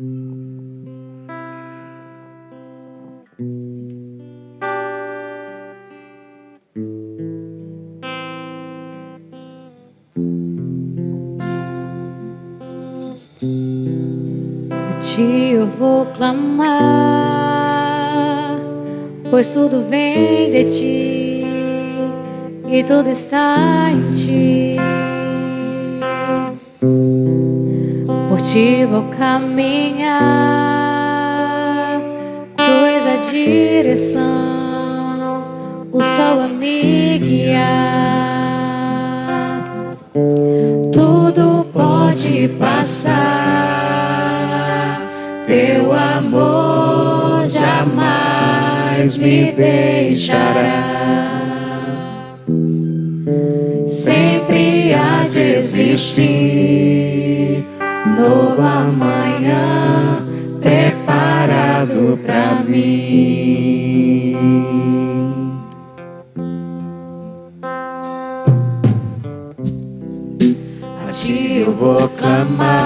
ti eu vou clamar, pois tudo vem de ti e tudo está em ti. Ti vou caminhar, tu és a direção, o sol a me guiar. Tudo pode passar, teu amor jamais me deixará. Sempre há de existir novo amanhã preparado para mim. A ti eu vou clamar,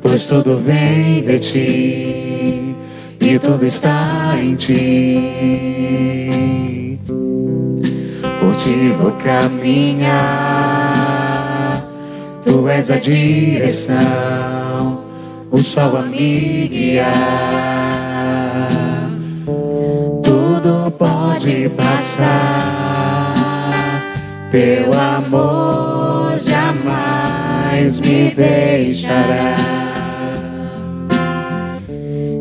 pois tudo vem de ti e tudo está em ti. Por ti vou caminhar, tu és a direção, o sol a me guiar. Tudo pode passar, teu amor jamais me deixará.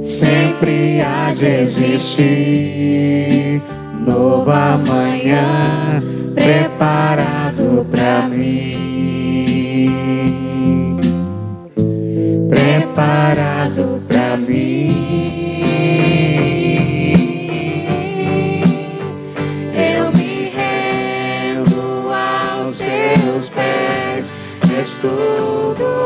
Sempre há de existir novo amanhã preparado para mim. És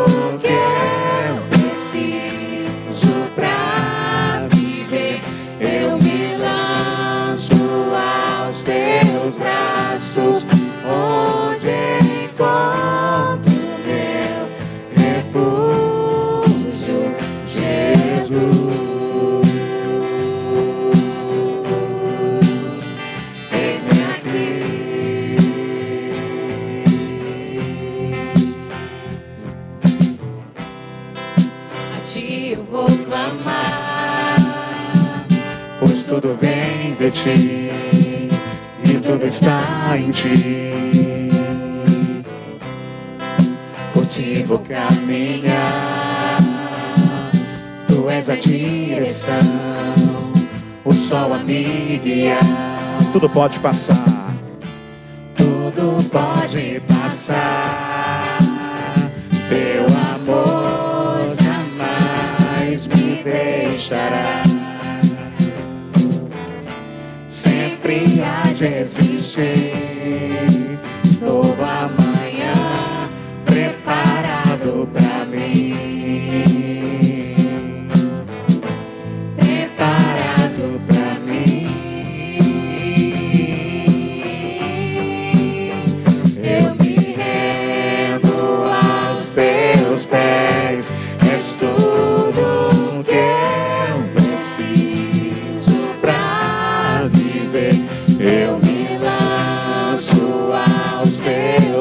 tudo vem de ti e tudo está em ti. Por ti vou caminhar, tu és a direção, o sol a me guiar. Tudo pode passar. Tudo pode passar, Sempre há de existir. Novo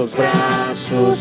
braços,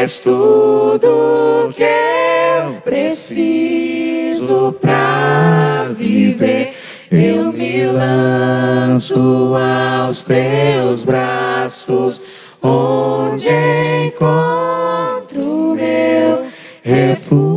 és tudo que eu preciso pra viver. Eu me lanço aos teus braços, onde encontro meu refúgio.